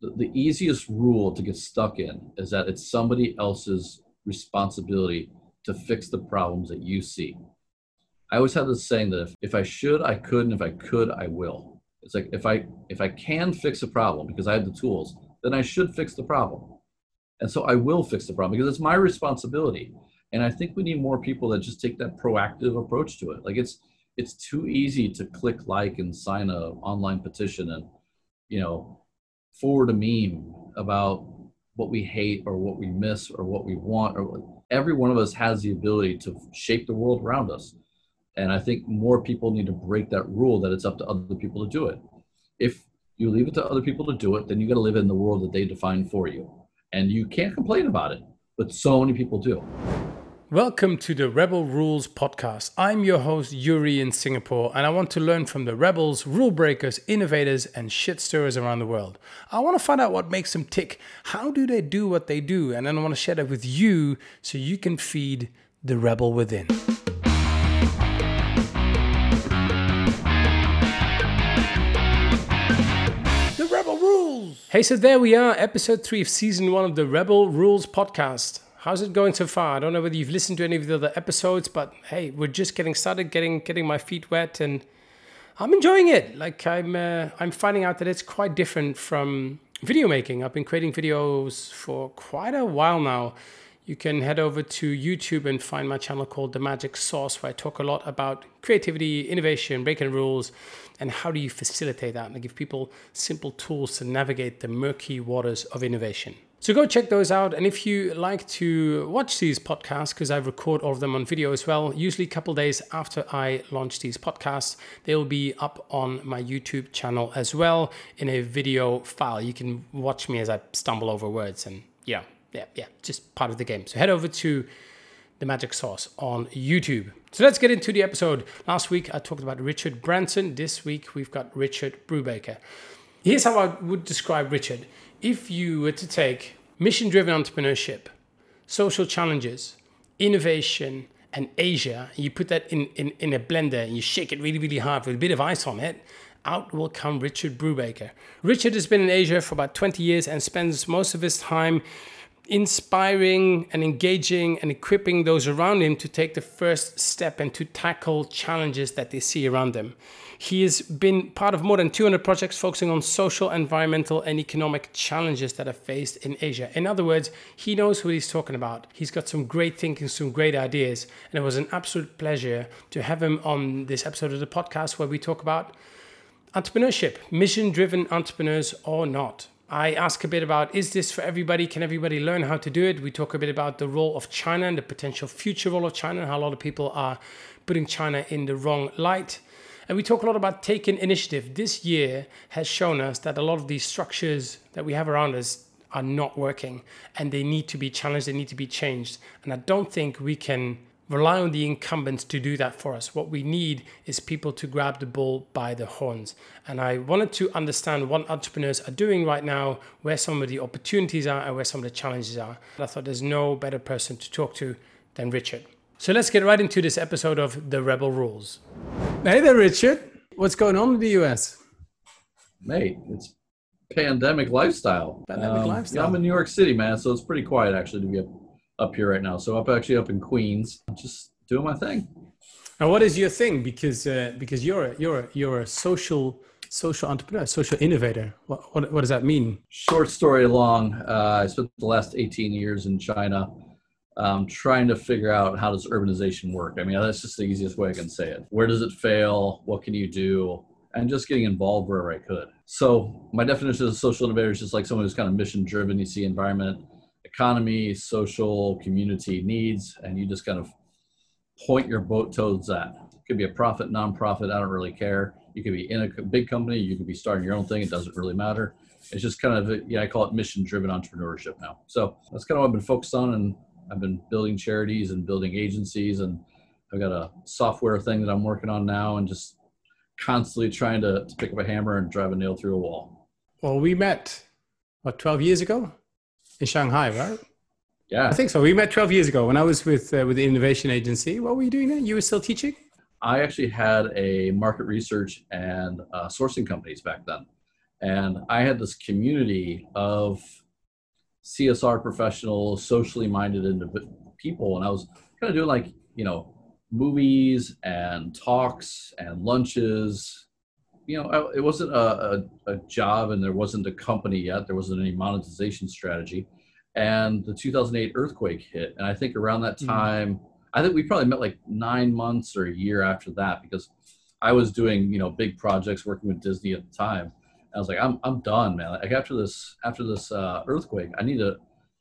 the, easiest rule to get stuck in is that it's somebody else's responsibility to fix the problems that you see. I always have this saying that if, if I should, I could, and if I could, I will. It's like if I if I can fix a problem because I have the tools, then I should fix the problem. And so I will fix the problem because it's my responsibility. And I think we need more people that just take that proactive approach to it. Like it's it's too easy to click like and sign a online petition and you know forward a meme about what we hate or what we miss or what we want or every one of us has the ability to shape the world around us. And i think more people need to break that rule that it's up to other people to do it. If you leave it to other people to do it then you got to live in the world that they define for you. And you can't complain about it but so many people do Welcome to the Rebel Rules podcast. I'm your host, Yuri in Singapore, and I want to learn from the rebels, rule breakers, innovators, and shit stirrers around the world. I want to find out what makes them tick. How do they do what they do? And then I want to share that with you so you can feed the rebel within. The Rebel Rules! Hey, so there we are, episode three of season one of the Rebel Rules podcast. How's it going so far? I don't know whether you've listened to any of the other episodes, but hey, we're just getting started, getting getting my feet wet, and I'm enjoying it. Like I'm uh, I'm finding out that it's quite different from video making. I've been creating videos for quite a while now. You can head over to YouTube and find my channel called The Magic Sauce, where I talk a lot about creativity, innovation, breaking rules, and how do you facilitate that and give people simple tools to navigate the murky waters of innovation. So go check those out. And if you like to watch these podcasts, because I record all of them on video as well, usually a couple days after I launch these podcasts, they will be up on my YouTube channel as well in a video file. You can watch me as I stumble over words and yeah, yeah, yeah, just part of the game. So head over to the Magic Sauce on YouTube. So let's get into the episode. Last week I talked about Richard Branson. This week we've got Richard Brubaker. Here's how I would describe Richard if you were to take mission driven entrepreneurship, social challenges, innovation, and Asia, you put that in, in, in a blender and you shake it really, really hard with a bit of ice on it, out will come Richard Brubaker. Richard has been in Asia for about 20 years and spends most of his time inspiring and engaging and equipping those around him to take the first step and to tackle challenges that they see around them. He has been part of more than 200 projects focusing on social, environmental, and economic challenges that are faced in Asia. In other words, he knows what he's talking about. He's got some great thinking, some great ideas, and it was an absolute pleasure to have him on this episode of the podcast where we talk about entrepreneurship, mission driven entrepreneurs or not. I ask a bit about is this for everybody? Can everybody learn how to do it? We talk a bit about the role of China and the potential future role of China and how a lot of people are putting China in the wrong light. And we talk a lot about taking initiative. This year has shown us that a lot of these structures that we have around us are not working and they need to be challenged, they need to be changed. And I don't think we can rely on the incumbents to do that for us. What we need is people to grab the bull by the horns. And I wanted to understand what entrepreneurs are doing right now, where some of the opportunities are, and where some of the challenges are. I thought there's no better person to talk to than Richard. So let's get right into this episode of The Rebel Rules. Hey there, Richard. What's going on in the US? Mate, it's pandemic lifestyle. Pandemic um, lifestyle. Yeah, I'm in New York City, man, so it's pretty quiet actually to be up, up here right now. So I'm actually up in Queens, just doing my thing. And what is your thing? Because uh, because you're a, you're a, you're a social social entrepreneur, social innovator. What, what, what does that mean? Short story long. Uh, I spent the last 18 years in China um, trying to figure out how does urbanization work. I mean, that's just the easiest way I can say it. Where does it fail? What can you do? And just getting involved wherever I could. So my definition of social innovator is just like someone who's kind of mission driven. You see environment, economy, social, community needs, and you just kind of point your boat towards that. It could be a profit, nonprofit. I don't really care. You could be in a big company. You could be starting your own thing. It doesn't really matter. It's just kind of, yeah, I call it mission driven entrepreneurship now. So that's kind of what I've been focused on. And I've been building charities and building agencies, and I've got a software thing that I'm working on now, and just constantly trying to, to pick up a hammer and drive a nail through a wall. Well, we met what 12 years ago in Shanghai, right? Yeah, I think so. We met 12 years ago when I was with uh, with the innovation agency. What were you doing then? You were still teaching? I actually had a market research and uh, sourcing companies back then, And I had this community of CSR professionals, socially minded people, and I was kind of doing like, you know, movies and talks and lunches. You know, it wasn't a, a, a job and there wasn't a company yet. There wasn't any monetization strategy. And the 2008 earthquake hit. And I think around that hmm. time, mm-hmm. I think we probably met like nine months or a year after that because I was doing, you know, big projects working with Disney at the time. I was like, I'm, I'm done, man. Like after this, after this uh, earthquake, I need to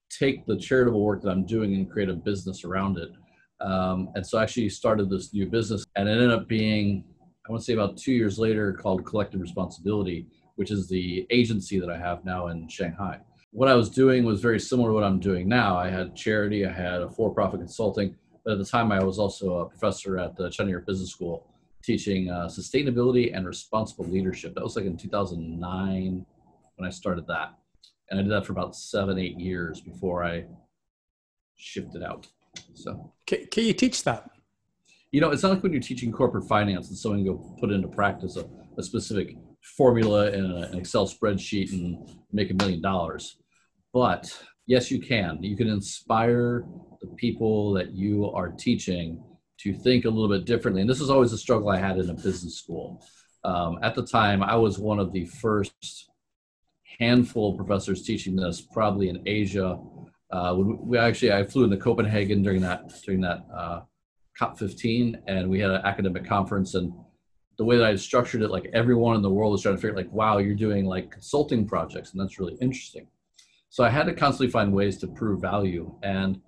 take the charitable work that I'm doing and create a business around it. Um, and so I actually started this new business and it ended up being, I want to say about two years later called Collective Responsibility, which is the agency that I have now in Shanghai. What I was doing was very similar to what I'm doing now. I had charity, I had a for-profit consulting, but at the time I was also a professor at the China Business School teaching uh, sustainability and responsible leadership. That was like in 2009 when I started that. And I did that for about seven, eight years before I shifted out. So, can, can you teach that? You know, it's not like when you're teaching corporate finance and someone go put into practice a, a specific formula in a, an Excel spreadsheet and make a million dollars. But yes, you can. You can inspire the people that you are teaching to think a little bit differently. And this is always a struggle I had in a business school. Um, at the time, I was one of the first handful of professors teaching this, probably in Asia. Uh, we actually, I flew into Copenhagen during that during that uh, COP15, and we had an academic conference. And the way that I structured it, like everyone in the world was trying to figure, like, wow, you're doing like consulting projects, and that's really interesting. So I had to constantly find ways to prove value. And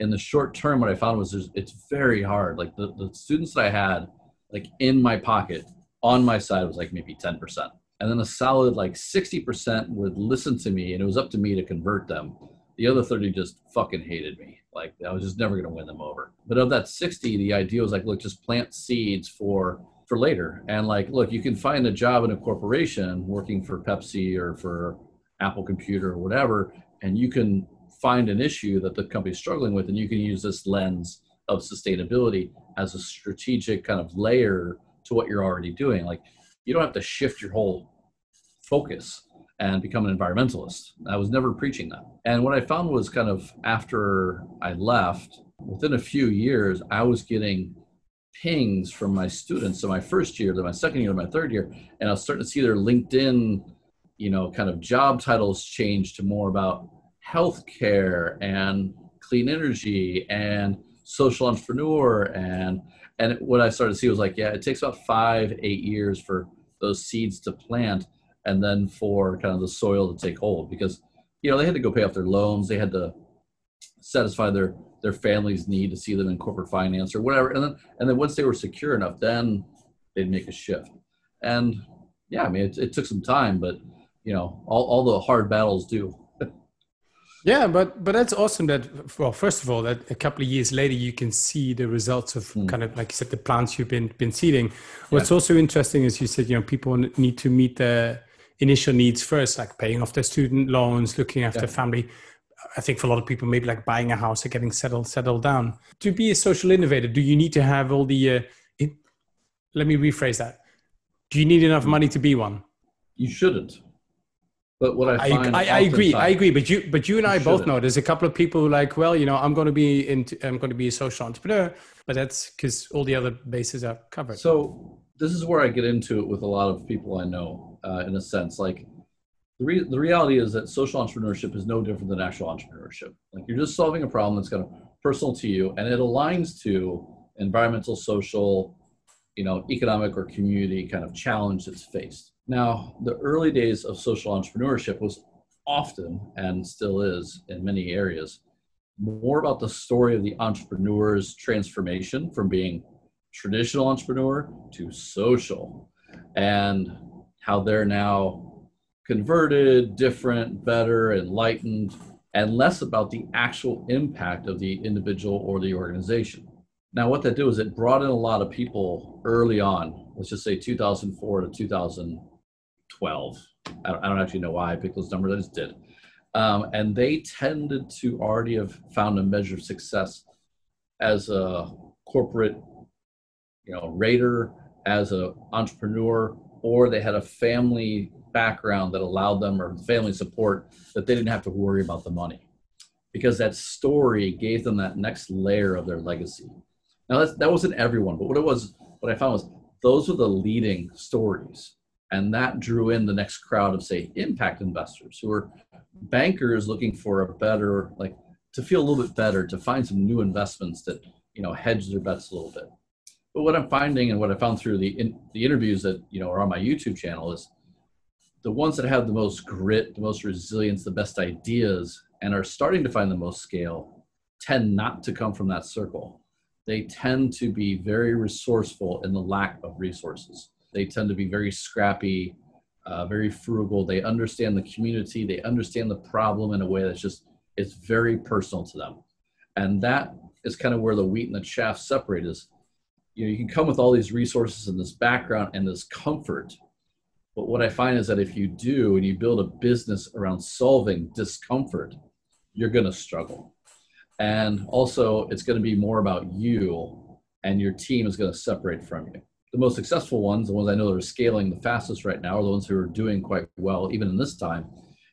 in the short term, what I found was it's very hard. Like the, the students that I had, like in my pocket on my side was like maybe 10%. And then a solid like 60% would listen to me and it was up to me to convert them. The other 30 just fucking hated me. Like I was just never going to win them over. But of that 60, the idea was like, look, just plant seeds for for later. And like, look, you can find a job in a corporation working for Pepsi or for Apple Computer or whatever, and you can find an issue that the company's struggling with, and you can use this lens of sustainability as a strategic kind of layer to what you're already doing. Like you don't have to shift your whole focus and become an environmentalist. I was never preaching that. And what I found was kind of after I left, within a few years, I was getting pings from my students. So my first year, then my second year, my third year, and I was starting to see their LinkedIn, you know, kind of job titles change to more about healthcare and clean energy and social entrepreneur and and what I started to see was like, yeah, it takes about five, eight years for those seeds to plant and then for kind of the soil to take hold because you know they had to go pay off their loans, they had to satisfy their their family's need to see them in corporate finance or whatever, and then and then once they were secure enough, then they'd make a shift. And yeah, I mean, it, it took some time, but you know, all all the hard battles do yeah, but but that's awesome. That well, first of all, that a couple of years later you can see the results of mm. kind of like you said the plants you've been been seeding. What's yeah. also interesting is you said you know people need to meet their initial needs first, like paying off their student loans, looking after yeah. family. I think for a lot of people, maybe like buying a house or getting settled settled down. To be a social innovator, do you need to have all the? Uh, it, let me rephrase that. Do you need enough money to be one? You shouldn't. But what I find, I, I, I agree, I agree. But you, but you and I both know there's a couple of people who like, well, you know, I'm going to be into, I'm going to be a social entrepreneur, but that's because all the other bases are covered. So this is where I get into it with a lot of people I know, uh, in a sense. Like the re- the reality is that social entrepreneurship is no different than actual entrepreneurship. Like you're just solving a problem that's kind of personal to you, and it aligns to environmental, social, you know, economic or community kind of challenge that's faced. Now, the early days of social entrepreneurship was often, and still is in many areas, more about the story of the entrepreneur's transformation from being traditional entrepreneur to social and how they're now converted, different, better, enlightened, and less about the actual impact of the individual or the organization. Now, what that did was it brought in a lot of people early on, let's just say 2004 to 2000 12. I don't, actually know why I picked those numbers, I just did. Um, and they tended to already have found a measure of success as a corporate, you know, raider, as an entrepreneur, or they had a family background that allowed them or family support that they didn't have to worry about the money because that story gave them that next layer of their legacy. Now that wasn't everyone, but what it was, what I found was those were the leading stories. And that drew in the next crowd of say impact investors who are bankers looking for a better, like to feel a little bit better, to find some new investments that, you know, hedge their bets a little bit. But what I'm finding and what I found through the, in, the interviews that, you know, are on my YouTube channel is the ones that have the most grit, the most resilience, the best ideas, and are starting to find the most scale tend not to come from that circle. They tend to be very resourceful in the lack of resources. They tend to be very scrappy, uh, very frugal. They understand the community. They understand the problem in a way that's just it's very personal to them, and that is kind of where the wheat and the chaff separate. Is you know you can come with all these resources and this background and this comfort, but what I find is that if you do and you build a business around solving discomfort, you're going to struggle. And also, it's going to be more about you, and your team is going to separate from you. The most successful ones, the ones I know that are scaling the fastest right now, are the ones who are doing quite well, even in this time.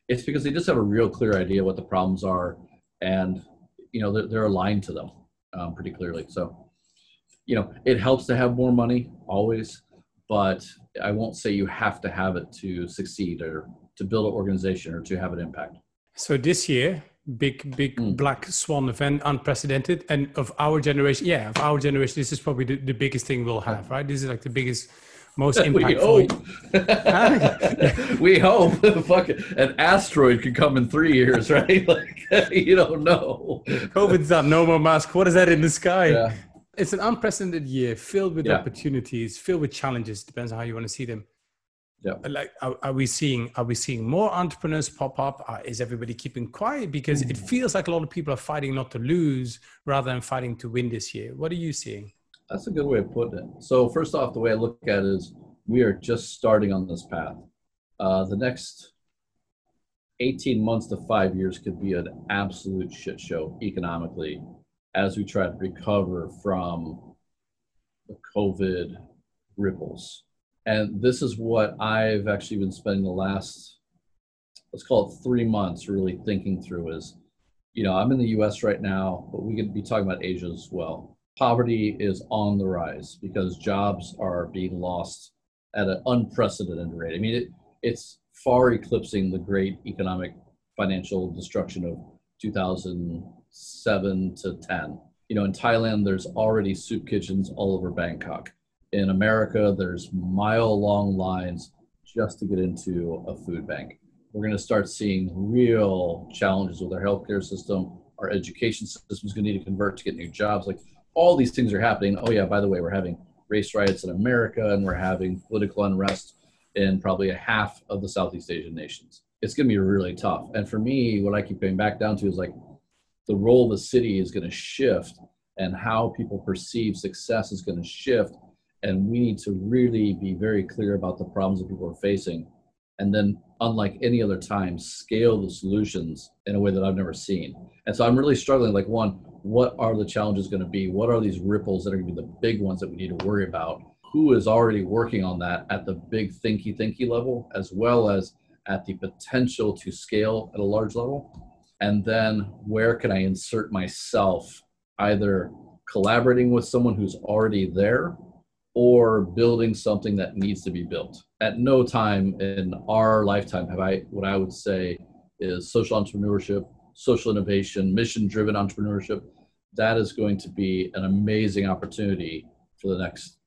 It's because they just have a real clear idea what the problems are, and you know they're, they're aligned to them um, pretty clearly. So, you know, it helps to have more money always, but I won't say you have to have it to succeed or to build an organization or to have an impact. So this year, big big mm. black swan event unprecedented and of our generation yeah of our generation this is probably the, the biggest thing we'll have right? This is like the biggest most impactful. we hope. We hope. Fuck it. an asteroid could come in three years right? Like you don't know. Covid's done no more mask what is that in the sky? Yeah. it's an unprecedented year filled with yeah. opportunities filled with challenges depends on how you want to see them yeah. Like are, are, we seeing are we seeing more entrepreneurs pop up? Uh, is everybody keeping quiet? Because it mm. feels like a lot of people are fighting not to lose rather than fighting to win this year. What are you seeing? That's a good way of putting it. So first off the way i look at it is we are just starting on this path. Uh, the next 18 months to five years could be an absolute shit show economically as we try to recover from the covid ripples and this is what I've actually been spending the last, let's call it three months, really thinking through is, you know, I'm in the US right now, but we could be talking about Asia as well. Poverty is on the rise because jobs are being lost at an unprecedented rate. I mean, it, it's far eclipsing the great economic financial destruction of 2007 to 10. You know, in Thailand, there's already soup kitchens all over Bangkok in America, there's mile long lines just to get into a food bank. We're going to start seeing real challenges with our healthcare system. Our education system is going to need to convert to get new jobs. Like all these things are happening. Oh, yeah, by the way, we're having race riots in America and we're having political unrest in probably a half of the Southeast Asian nations. It's going to be really tough. And for me, what I keep going back down to is like the role of the city is going to shift and how people perceive success is going to shift and we need to really be very clear about the problems that people are facing. And then unlike any other time scale the solutions in a way that i've never seen. And so i'm really struggling like one what are the challenges going to be? What are these ripples that are going to be the big ones that we need to worry about? Who is already working on that at the big thinky thinky level as well as at the potential to scale at a large level? And then where can i insert myself either collaborating with someone who's already there or building something that needs to be built. At no time in our lifetime have I, what I would say is social entrepreneurship, social innovation, mission driven entrepreneurship. That is going to be an amazing opportunity for the next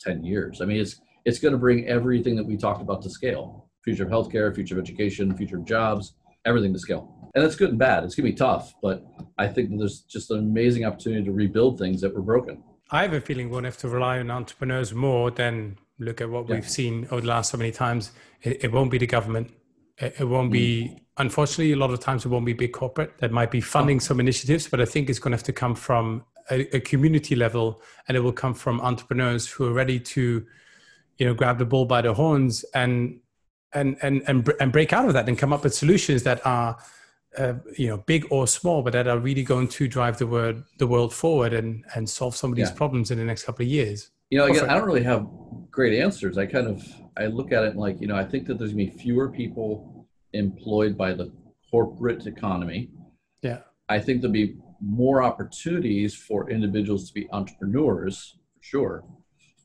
10 years. I mean, it's, it's going to bring everything that we talked about to scale future of healthcare, future of education, future of jobs, everything to scale. And that's good and bad. It's going to be tough, but I think there's just an amazing opportunity to rebuild things that were broken. I have a feeling we'll have to rely on entrepreneurs more than look at what yeah. we've seen over the last so many times. It, it won't be the government. It, it won't mm. be, unfortunately, a lot of times it won't be big corporate that might be funding oh. some initiatives, but I think it's going to have to come from a, a, community level and it will come from entrepreneurs who are ready to, you know, grab the bull by the horns and, and, and, and, and break out of that and come up with solutions that are, uh, you know, big or small, but that are really going to drive the world the world forward and and solve some of these yeah. problems in the next couple of years. You know, again, I don't really have great answers. I kind of I look at it like, you know, I think that there's gonna be fewer people employed by the corporate economy. Yeah. I think there'll be more opportunities for individuals to be entrepreneurs, for sure.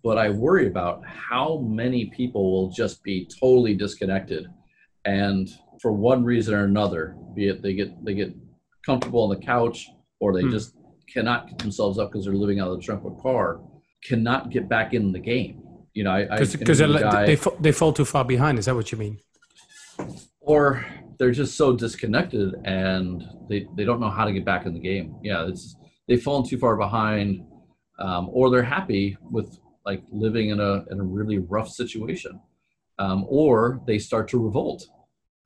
But I worry about how many people will just be totally disconnected and for one reason or another, be it they get they get comfortable on the couch or they hmm. just cannot get themselves up because they're living out of the trunk of a car, cannot get back in the game. You know, because they they fall too far behind. Is that what you mean? Or they're just so disconnected and they, they don't know how to get back in the game. Yeah, it's they've fallen too far behind, um, or they're happy with like living in a in a really rough situation, um, or they start to revolt.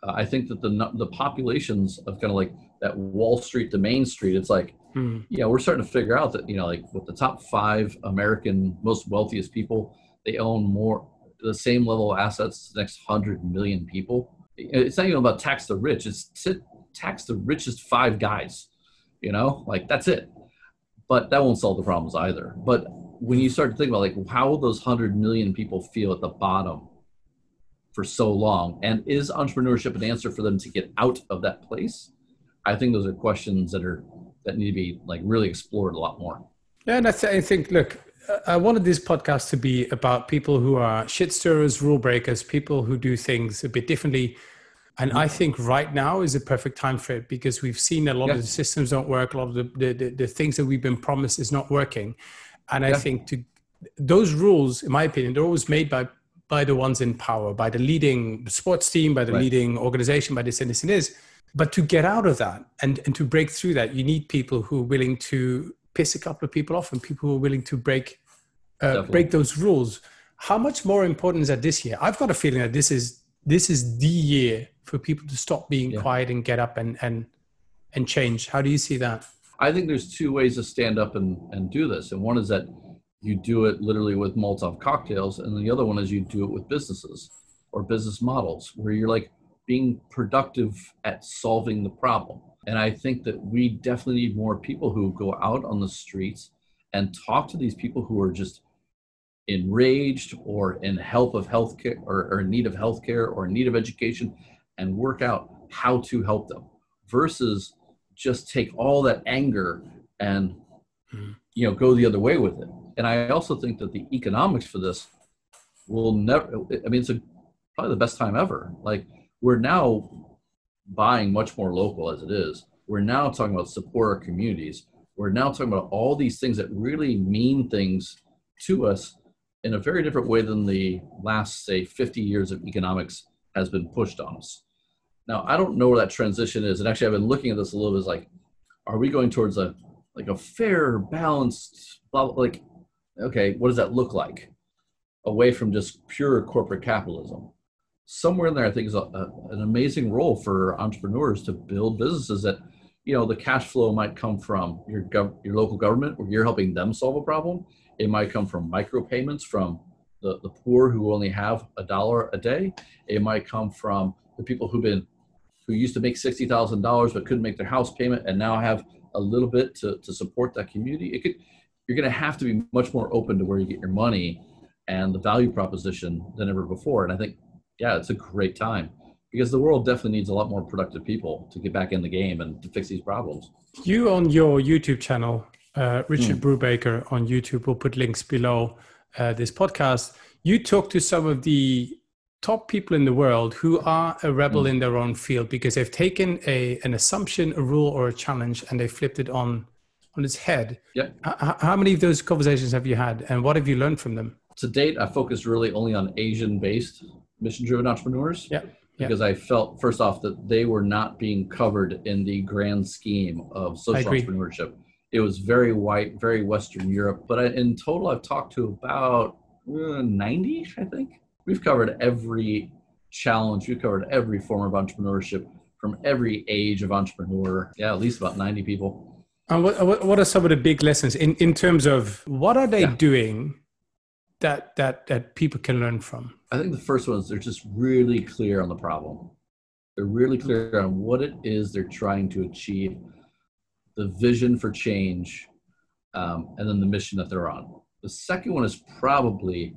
Uh, I think that the the populations of kind of like that Wall Street to Main Street, it's like, hmm. yeah, we're starting to figure out that you know, like with the top five American most wealthiest people, they own more the same level of assets as the next hundred million people. It's not even about tax the rich it's tax the richest five guys you know? Like that's it. But that won't solve the problems either. But when you start to think about like how will those 100 million people feel at the bottom for so long and is entrepreneurship an answer for them to get out of that place i think those are questions that are that need to be like really explored a lot more yeah and i, th- I think look I wanted this podcast to be about people who are shit stirrers, rule breakers, people who do things a bit differently. And I think right now is a perfect time for it because we've seen a lot yeah. of the systems don't work, a lot of the, the, the, the, things that we've been promised is not working. And I think to those rules, in my opinion, they're always made by by the ones in power, by the leading sports team, by the right. leading organization, by this and this and this. But to get out of that and, and to break through that, you need people who are willing to piss a couple of people off and people who are willing to break uh, break those rules. How much more important is that this year? I've got a feeling that this is this is the year for people to stop being yeah. quiet and get up and and and change. How do you see that? I think there's two ways to stand up and, and do this. And one is that you do it literally with Molotov cocktails, and the other one is you do it with businesses or business models where you're like being productive at solving the problem. And I think that we definitely need more people who go out on the streets and talk to these people who are just enraged or in help of healthcare or, or in need of healthcare or in need of education and work out how to help them versus just take all that anger and mm-hmm. you know go the other way with it and i also think that the economics for this will never i mean it's a, probably the best time ever like we're now buying much more local as it is we're now talking about support our communities we're now talking about all these things that really mean things to us in a very different way than the last, say, 50 years of economics has been pushed on us. Now, I don't know where that transition is, and actually, I've been looking at this a little bit. Like, are we going towards a like a fair, balanced, like, okay, what does that look like? Away from just pure corporate capitalism. Somewhere in there, I think is a, a, an amazing role for entrepreneurs to build businesses that, you know, the cash flow might come from your gov- your local government, where you're helping them solve a problem, it might come from micropayments from the, the poor who only have a dollar a day. It might come from the people who've been who used to make sixty thousand dollars but couldn't make their house payment and now have a little bit to, to support that community. It could you're going to have to be much more open to where you get your money and the value proposition than ever before. And I think, yeah, it's a great time because the world definitely needs a lot more productive people to get back in the game and to fix these problems. You on your YouTube channel uh, Richard mm. Brubaker on YouTube. We'll put links below uh, this podcast. You talk to some of the top people in the world who are a rebel mm. in their own field because they've taken a an assumption, a rule, or a challenge, and they flipped it on on its head. Yeah. H- how many of those conversations have you had, and what have you learned from them? To date, I focused really only on Asian-based mission-driven entrepreneurs. Yeah. Because I felt first off that they were not being covered in the grand scheme of social entrepreneurship it was very white, very Western Europe. But I, in total, I've talked to about uh, 90, I think. We've covered every challenge, we've covered every form of entrepreneurship from every age of entrepreneur. Yeah, at least about 90 people. And what, what are some of the big lessons in, in terms of what are they yeah. doing that, that, that people can learn from? I think the first one is they're just really clear on the problem. They're really clear on what it is they're trying to achieve the vision for change, um, and then the mission that they're on. The second one is probably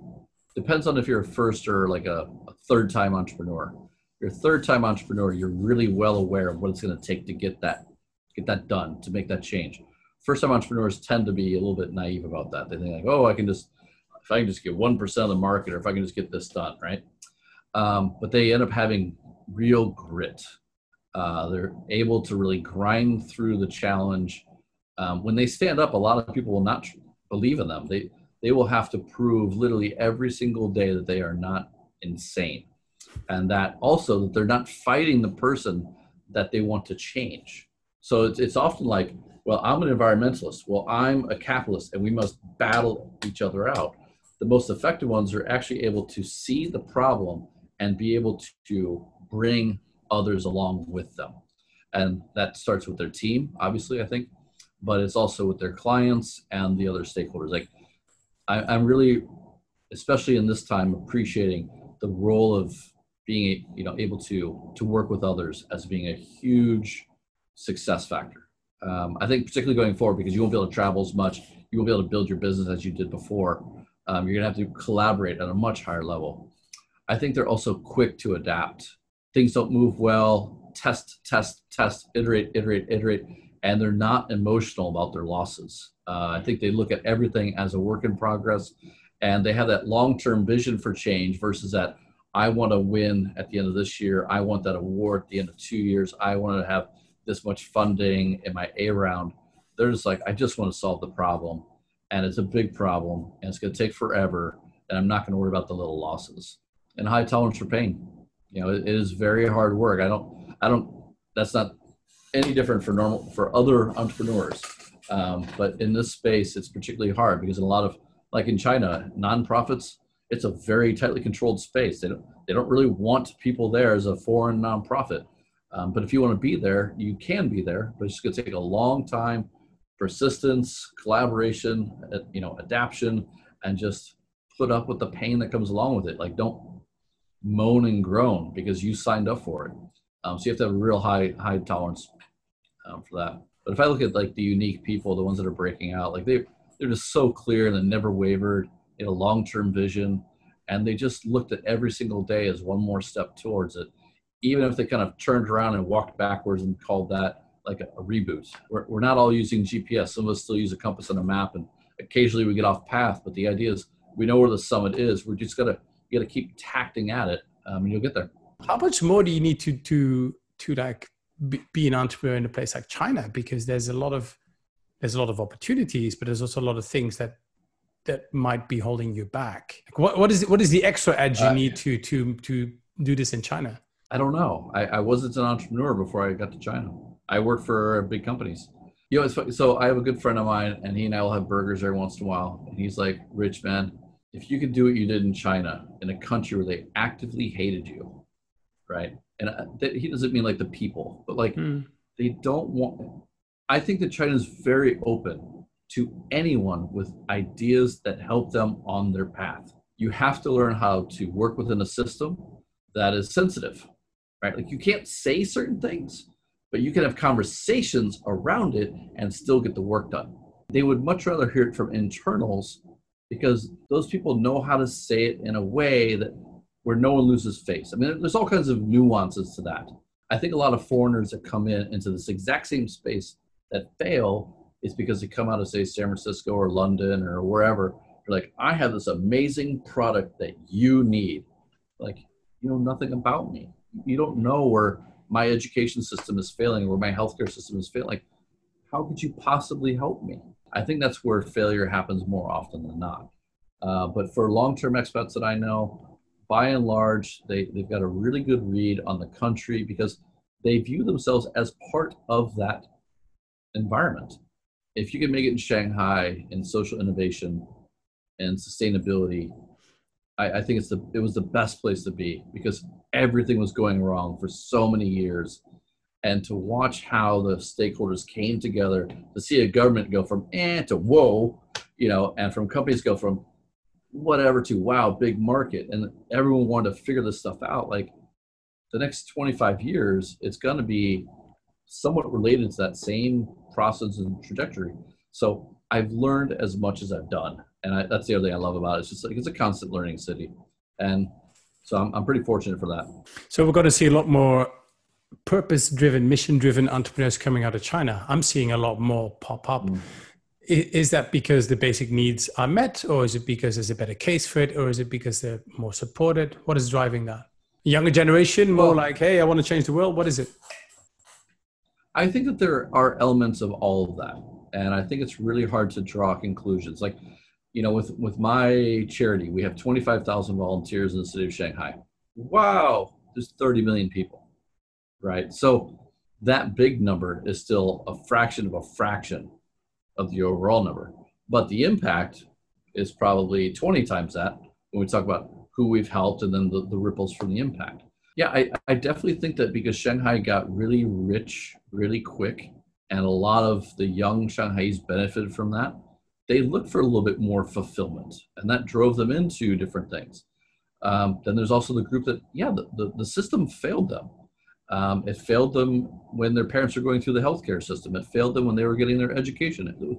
depends on if you're a first or like a, a third time entrepreneur. If you're a third time entrepreneur, you're really well aware of what it's going to take to get that get that done to make that change. First time entrepreneurs tend to be a little bit naive about that. They think like, oh, I can just if I can just get one percent of the market, or if I can just get this done, right? Um, but they end up having real grit. Uh, they're able to really grind through the challenge. Um, when they stand up, a lot of people will not believe in them. They they will have to prove literally every single day that they are not insane. And that also that they're not fighting the person that they want to change. So it's, it's often like well i'm an environmentalist. Well i'm a capitalist and we must battle each other out. The most effective ones are actually able to see the problem and be able to bring others along with them. And that starts with their team obviously i think but it's also with their clients and the other stakeholders. Like I, am really, especially in this time, appreciating the role of being you know able to to work with others as being a huge success factor. Um, I think particularly going forward because you won't be able to travel as much, you won't be able to build your business as you did before. Um, you're gonna have to collaborate at a much higher level. I think they're also quick to adapt. Things don't move well. Test, test, test, iterate, iterate, iterate, and they're not emotional about their losses. Uh, I think they look at everything as a work in progress, and they have that long-term vision for change versus that I want to win at the end of this year. I want that award at the end of two years. I want to have this much funding in my A round. They're just like, I just want to solve the problem, and it's a big problem, and it's going to take forever, and I'm not going to worry about the little losses. And high tolerance for pain. You know, it, it is very hard work. I don't, I don't. That's not any different for normal for other entrepreneurs um, but in this space, it's particularly hard because in a lot of, like in China, nonprofits, it's a very tightly controlled space. They don't, they don't really want people there as a foreign nonprofit. Um, but if you want to be there, you can be there, but it's going to take a long time, persistence, collaboration, uh, you know, adaptation, and just put up with the pain that comes along with it. Like don't moan and groan because you signed up for it. Um, so you have to have a real high high tolerance um, for that. But if I look at like the unique people, the ones that are breaking out, like they they're just so clear and they never wavered in a long term vision, and they just looked at every single day as one more step towards it, even if they kind of turned around and walked backwards and called that like a, a reboot. We're we're not all using GPS. Some of us still use a compass and a map, and occasionally we get off path. But the idea is we know where the summit is. We're just gonna gotta keep tacting at it, um, and you'll get there. How much more do you need to to to like be an entrepreneur in a place like China because there's a lot of there's a lot of opportunities, but there's also a lot of things that that might be holding you back. Like what what is what is the extra edge you uh, need to to to do this in China? I don't know. I, I wasn't an entrepreneur before I got to China. I worked for big companies. You know, it's funny. so I have a good friend of mine, and he and I will have burgers every once in a while. And he's like, "Rich man, if you could do what you did in China, in a country where they actively hated you, right? and uh, that he doesn't mean like the people, but like mm. they don't want. I think that China is very open to anyone with ideas that help them on their path. You have to learn how to work within a system that is sensitive, right? Like you can't say certain things, but you can have conversations around it and still get the work done. They would much rather hear it from internals because those people know how to say it in a way that where no one loses face. I mean, there's all kinds of nuances to that. I think a lot of foreigners that come in into this exact same space that fail is because they come out of say San Francisco or London or wherever. They're like, I have this amazing product that you need. Like, you know nothing about me. You don't know where my education system is failing, where my healthcare system is failing. Like, how could you possibly help me? I think that's where failure happens more often than not. Uh, but for long-term expats that I know, by and large, they, they've got a really good read on the country because they view themselves as part of that environment. If you can make it in Shanghai in social innovation and sustainability, I, I think it's the it was the best place to be because everything was going wrong for so many years. And to watch how the stakeholders came together to see a government go from eh to whoa, you know, and from companies go from whatever to wow big market and everyone wanted to figure this stuff out like the next 25 years it's going to be somewhat related to that same process and trajectory so i've learned as much as i've done And I, that's the other thing I love about it. It's just like it's a constant learning city. And so I'm, I'm pretty fortunate for that. So we're going to see a lot more purpose driven, mission driven entrepreneurs coming out of China. I'm seeing a lot more pop up. Mm. Is that because the basic needs are met, or is it because there's a better case for it, or is it because they're more supported? What is driving that? Younger generation, more well, like, hey, I want to change the world. What is it? I think that there are elements of all of that. And I think it's really hard to draw conclusions. Like, you know, with, with my charity, we have 25,000 volunteers in the city of Shanghai. Wow, there's 30 million people, right? So that big number is still a fraction of a fraction of the overall number. But the impact is probably 20 times that when we talk about who we've helped and then the, the ripples from the impact. Yeah, I, I definitely think that because Shanghai got really rich really quick and a lot of the young Shanghai's benefited from that, they looked for a little bit more fulfillment and that drove them into different things. Um, then there's also the group that, yeah, the, the, the system failed them. Um, it failed them when their parents were going through the healthcare system. It failed them when they were getting their education. It,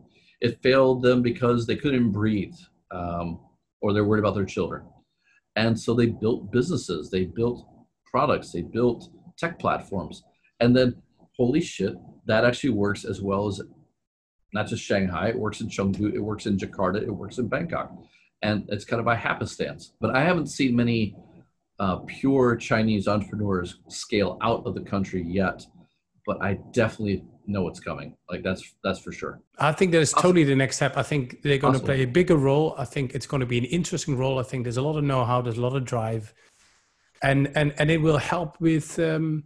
it failed them because they couldn't breathe um, or they're worried about their children. And so they built businesses, they built products, they built tech platforms. And then, holy shit, that actually works as well as not just Shanghai, it works in Chengdu, it works in Jakarta, it works in Bangkok. And it's kind of by happenstance. But I haven't seen many uh, pure Chinese entrepreneurs scale out of the country yet, but I definitely know what's coming. Like that's that's for sure. I think that is totally the next step. I think they're going awesome. to play a bigger role. I think it's going to be an interesting role. I think there's a lot of know-how, there's a lot of drive, and and and it will help with. Um,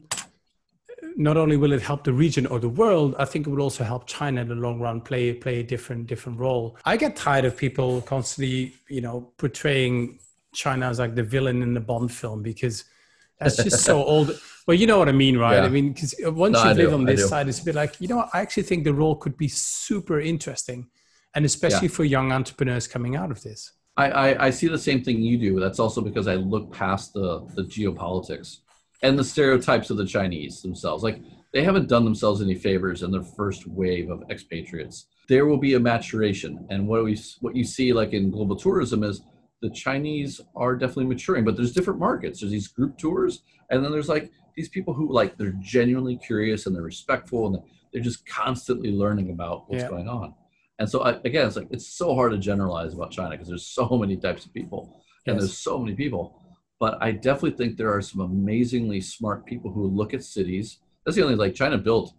not only will it help the region or the world, I think it will also help China in the long run play play a different different role. I get tired of people constantly, you know, portraying China as like the villain in the Bond film because that's just so old. Well, you know what I mean, right? Yeah. I mean, because once no, you live on this side, it's a bit like, you know, what? I actually think the role could be super interesting, and especially yeah. for young entrepreneurs coming out of this. I, I, I see the same thing you do. That's also because I look past the the geopolitics and the stereotypes of the Chinese themselves. Like they haven't done themselves any favors in their first wave of expatriates. There will be a maturation, and what we what you see like in global tourism is the Chinese are definitely maturing, but there's different markets. There's these group tours, and then there's like these people who like they're genuinely curious and they're respectful and they're just constantly learning about what's yeah. going on. And so I, again, it's like it's so hard to generalize about China because there's so many types of people and yes. there's so many people. But I definitely think there are some amazingly smart people who look at cities. That's the only like China built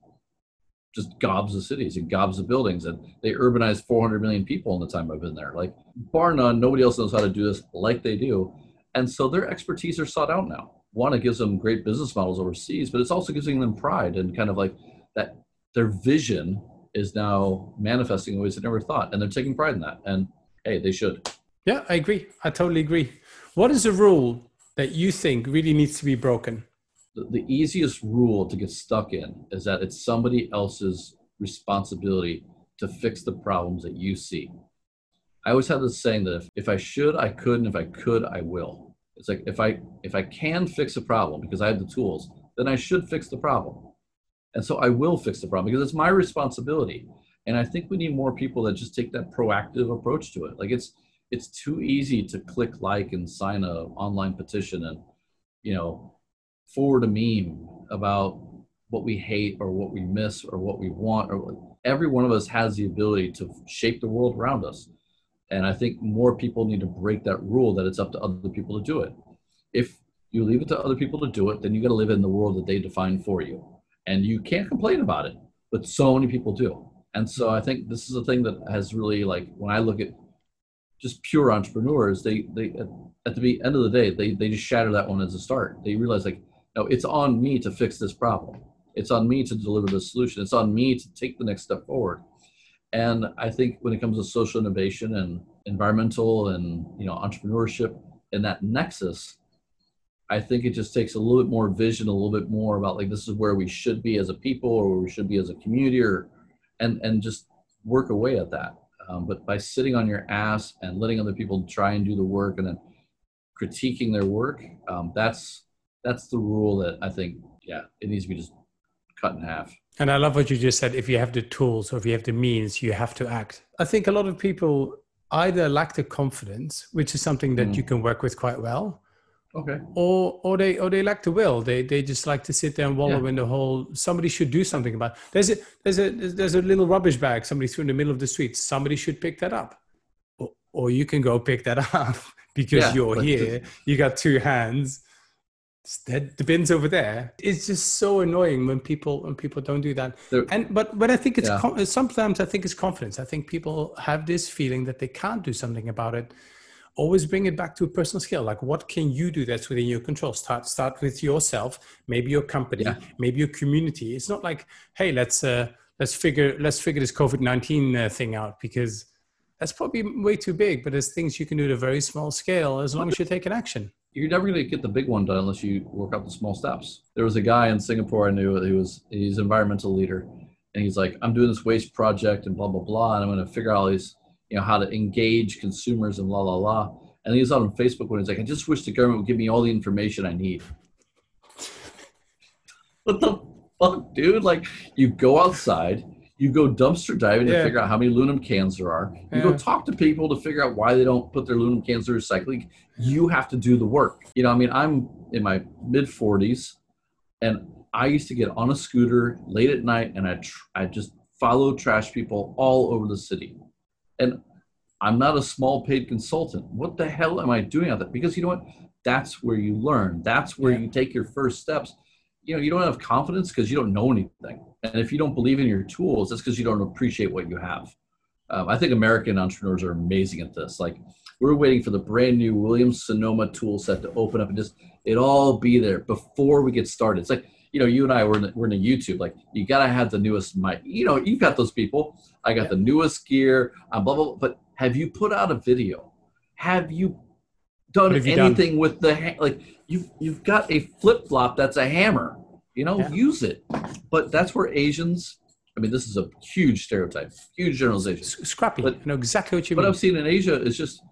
just gobs of cities and gobs of buildings and they urbanized 400 million people in the time i've been there. Like bar none nobody else knows how to do this like they do. And so their expertise are sought out now. One it gives them great business models overseas but it's also giving them pride and kind of like that their vision is now manifesting in ways they never thought and they're taking pride in that. And hey they should. Yeah i agree. I totally agree. What is a rule that you think really needs to be broken the, easiest rule to get stuck in is that it's somebody else's responsibility to fix the problems that you see. I always have this saying that if, if I should, I could, and if I could, I will. It's like if I if I can fix a problem because I have the tools, then I should fix the problem. And so I will fix the problem because it's my responsibility. And I think we need more people that just take that proactive approach to it. Like it's it's too easy to click like and sign a online petition and you know forward a meme about what we hate or what we miss or what we want or every one of us has the ability to shape the world around us. And i think more people need to break that rule that it's up to other people to do it. If you leave it to other people to do it then you got to live in the world that they define for you. And you can't complain about it but so many people do. And so i think this is a thing that has really like when i look at just pure entrepreneurs they they at the end of the day they, they just shatter that one as a start. They realize like no, it's on me to fix this problem. It's on me to deliver the solution. It's on me to take the next step forward. And I think when it comes to social innovation and environmental and you know entrepreneurship and that nexus, I think it just takes a little bit more vision, a little bit more about like this is where we should be as a people or where we should be as a community or and and just work away at that. Um, but by sitting on your ass and letting other people try and do the work and then critiquing their work, um, that's that's the rule that I think, yeah, it needs to be just cut in half. And I love what you just said. If you have the tools or if you have the means, you have to act. I think a lot of people either lack the confidence, which is something that mm. you can work with quite well. Okay. Or or they or they lack the will. They they just like to sit there and wallow yeah. in the whole. Somebody should do something about. It. There's a there's a there's a little rubbish bag somebody threw in the middle of the street. Somebody should pick that up, or, or you can go pick that up because yeah, you're here. You got two hands that the bin's over there. It's just so annoying when people when people don't do that. And but but i think it's yeah. sometimes i think it's confidence. I think people have this feeling that they can't do something about it. Always bring it back to a personal skill. Like what can you do that's within your control? Start start with yourself maybe your company yeah. maybe your community. It's not like hey let's uh let's figure let's figure this covid-19 uh, thing out because that's probably way too big but there's things you can do at a very small scale as long as you take an action you're never going to get the big one done unless you work out the small steps. There was a guy in Singapore I knew. He was he's an environmental leader, and he's like, I'm doing this waste project and blah blah blah, and I'm going to figure out all these, you know, how to engage consumers and la la la. And he was on Facebook when he's like, I just wish the government would give me all the information I need. what the fuck, dude? Like, you go outside, you go dumpster diving yeah. to figure out how many aluminum cans there are. You yeah. go talk to people to figure out why they don't put their aluminum cans in recycling. You have to do the work. You know, I mean, I'm in my mid 40s, and I used to get on a scooter late at night, and I tr- I just follow trash people all over the city. And I'm not a small paid consultant. What the hell am I doing out there? Because you know what? That's where you learn. That's where yeah. you take your first steps you know you don't have confidence because you don't know anything. And if you don't believe in your tools that's because you don't appreciate what you have. Um, i think american entrepreneurs are amazing at this. Like we're waiting for the brand new williams sonoma tool set to open up and just it all be there before we get started. It's like you know you and i were in, the, we're in a youtube like you gotta have the newest mic. You know you've got those people. I got the newest gear. Uh, blah, blah blah. But have you put out a video? Have you done have anything done? with the like you've you've got a flip flop that's a hammer you know, yeah. use it. But that's where Asians. I mean, this is a huge stereotype, huge generalization. Scrappy. But, I know exactly what you what mean. What I've seen in Asia is just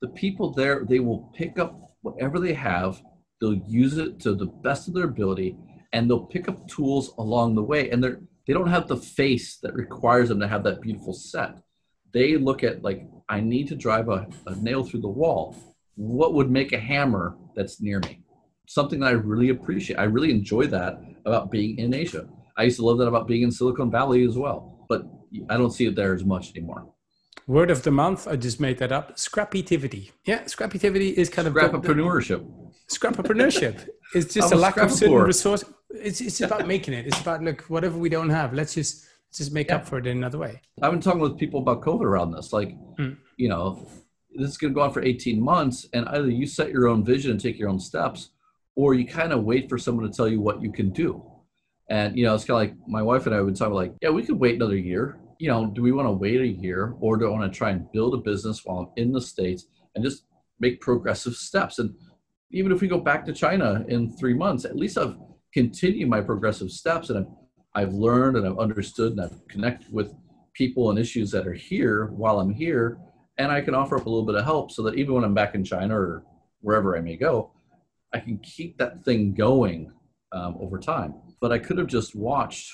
the people there. They will pick up whatever they have. They'll use it to the best of their ability, and they'll pick up tools along the way. And they're they don't have the face that requires them to have that beautiful set. They look at like, I need to drive a, a nail through the wall. What would make a hammer that's near me? something that I really appreciate. I really enjoy that about being in Asia. I used to love that about being in Silicon Valley as well, but I don't see it there as much anymore. Word of the month, I just made that up. Scrappytivity. Yeah, scrappytivity is kind of scrapapreneurship. Scrapapreneurship is just a lack of certain resource. It's it's about making it. It's about look whatever we don't have. Let's just just make yeah. up for it in another way. I've been talking with people about COVID around this. Like, mm. you know, this is going to go on for 18 months, and either you set your own vision and take your own steps, or you kind of wait for someone to tell you what you can do. And you know, it's kind of like my wife and I would talk about like, yeah, we could wait another year. You know, do we want to wait a year, or do I want to try and build a business while I'm in the states and just make progressive steps? And even if we go back to China in three months, at least I've continued my progressive steps, and I've I've learned and I've understood and I've connected with people and issues that are here while I'm here, and I can offer up a little bit of help so that even when I'm back in China or wherever I may go, I can keep that thing going um, over time. But I could have just watched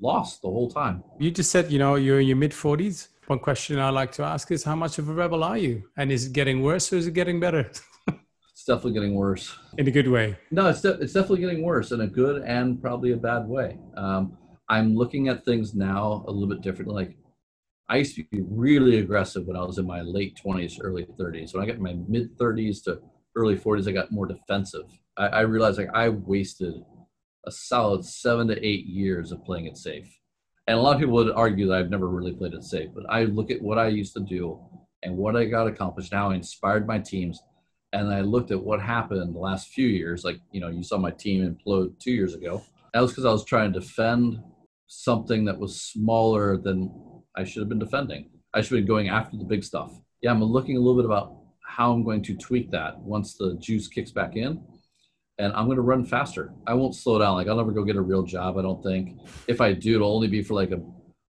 Lost the whole time. You just said, you know, you're in your mid 40s. One question I like to ask is how much of a rebel are you? And is it getting worse or is it getting better? it's definitely getting worse. In a good way? No, it's, de- it's definitely getting worse in a good and probably a bad way. Um, I'm looking at things now a little bit differently. Like I used to be really aggressive when I was in my late 20s, early 30s. When I got my mid 30s to early 40s, I got more defensive. I, I realized like I wasted a solid seven to eight years of playing it safe. And a lot of people would argue that I've never really played it safe, but I look at what I used to do and what I got accomplished, now I inspired my teams. And I looked at what happened the last few years. Like, you know, you saw my team implode two years ago. That was because I was trying to defend something that was smaller than I should have been defending. I should have been going after the big stuff. Yeah, I'm looking a little bit about how I'm going to tweak that once the juice kicks back in. And I'm going to run faster. I won't slow down. Like I'll never go get a real job. I don't think. If I do, it'll only be for like a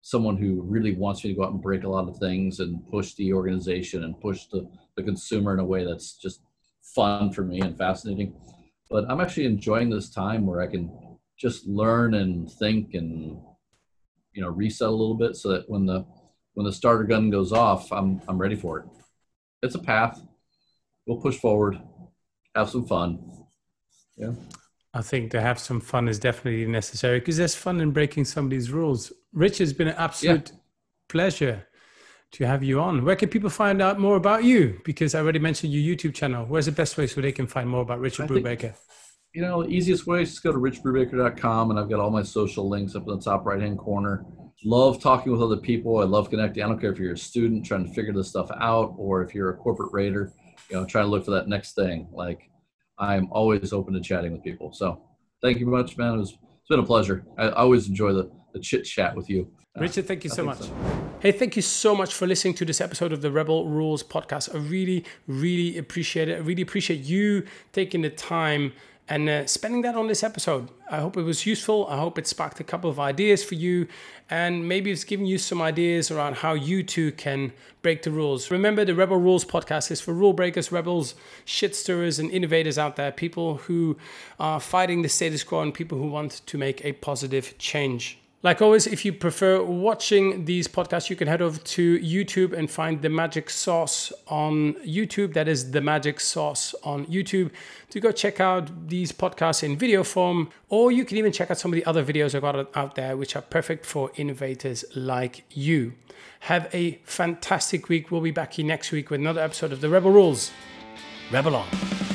someone who really wants me to go out and break a lot of things and push the organization and push the, the consumer in a way that's just fun for me and fascinating. But I'm actually enjoying this time where I can just learn and think and you know reset a little bit so that when the when the starter gun goes off, I'm I'm ready for it. It's a path. We'll push forward, have some fun. Yeah. I think to have some fun is definitely necessary because there's fun in breaking some of these rules. Rich, has been an absolute yeah. pleasure to have you on. Where can people find out more about you? Because I already mentioned your YouTube channel. Where's the best place so they can find more about Richard Brubaker? You know, the easiest way is just go to richbrubaker.com and I've got all my social links up in the top right hand corner. Love talking with other people. I love connecting. I don't care if you're a student trying to figure this stuff out or if you're a corporate raider, you know, trying to look for that next thing. Like I'm always open to chatting with people. So thank you very much, man. It was, it's been a pleasure. I, always enjoy the, the chit chat with you. Richard, thank you so much. So. Hey, thank you so much for listening to this episode of the Rebel Rules podcast. I really, really appreciate it. I really appreciate you taking the time and uh, spending that on this episode. I hope it was useful. I hope it sparked a couple of ideas for you, and maybe it's given you some ideas around how you too can break the rules. Remember, the Rebel Rules podcast is for rule breakers, rebels, shit stirrers, and innovators out there, people who are fighting the status quo and people who want to make a positive change. Like always, if you prefer watching these podcasts, you can head over to YouTube and find The Magic Sauce on YouTube. That is The Magic Sauce on YouTube to go check out these podcasts in video form, or you can even check out some of the other videos I've got out there, which are perfect for innovators like you. Have a fantastic week. We'll be back here next week with another episode of The Rebel Rules. Rebel on.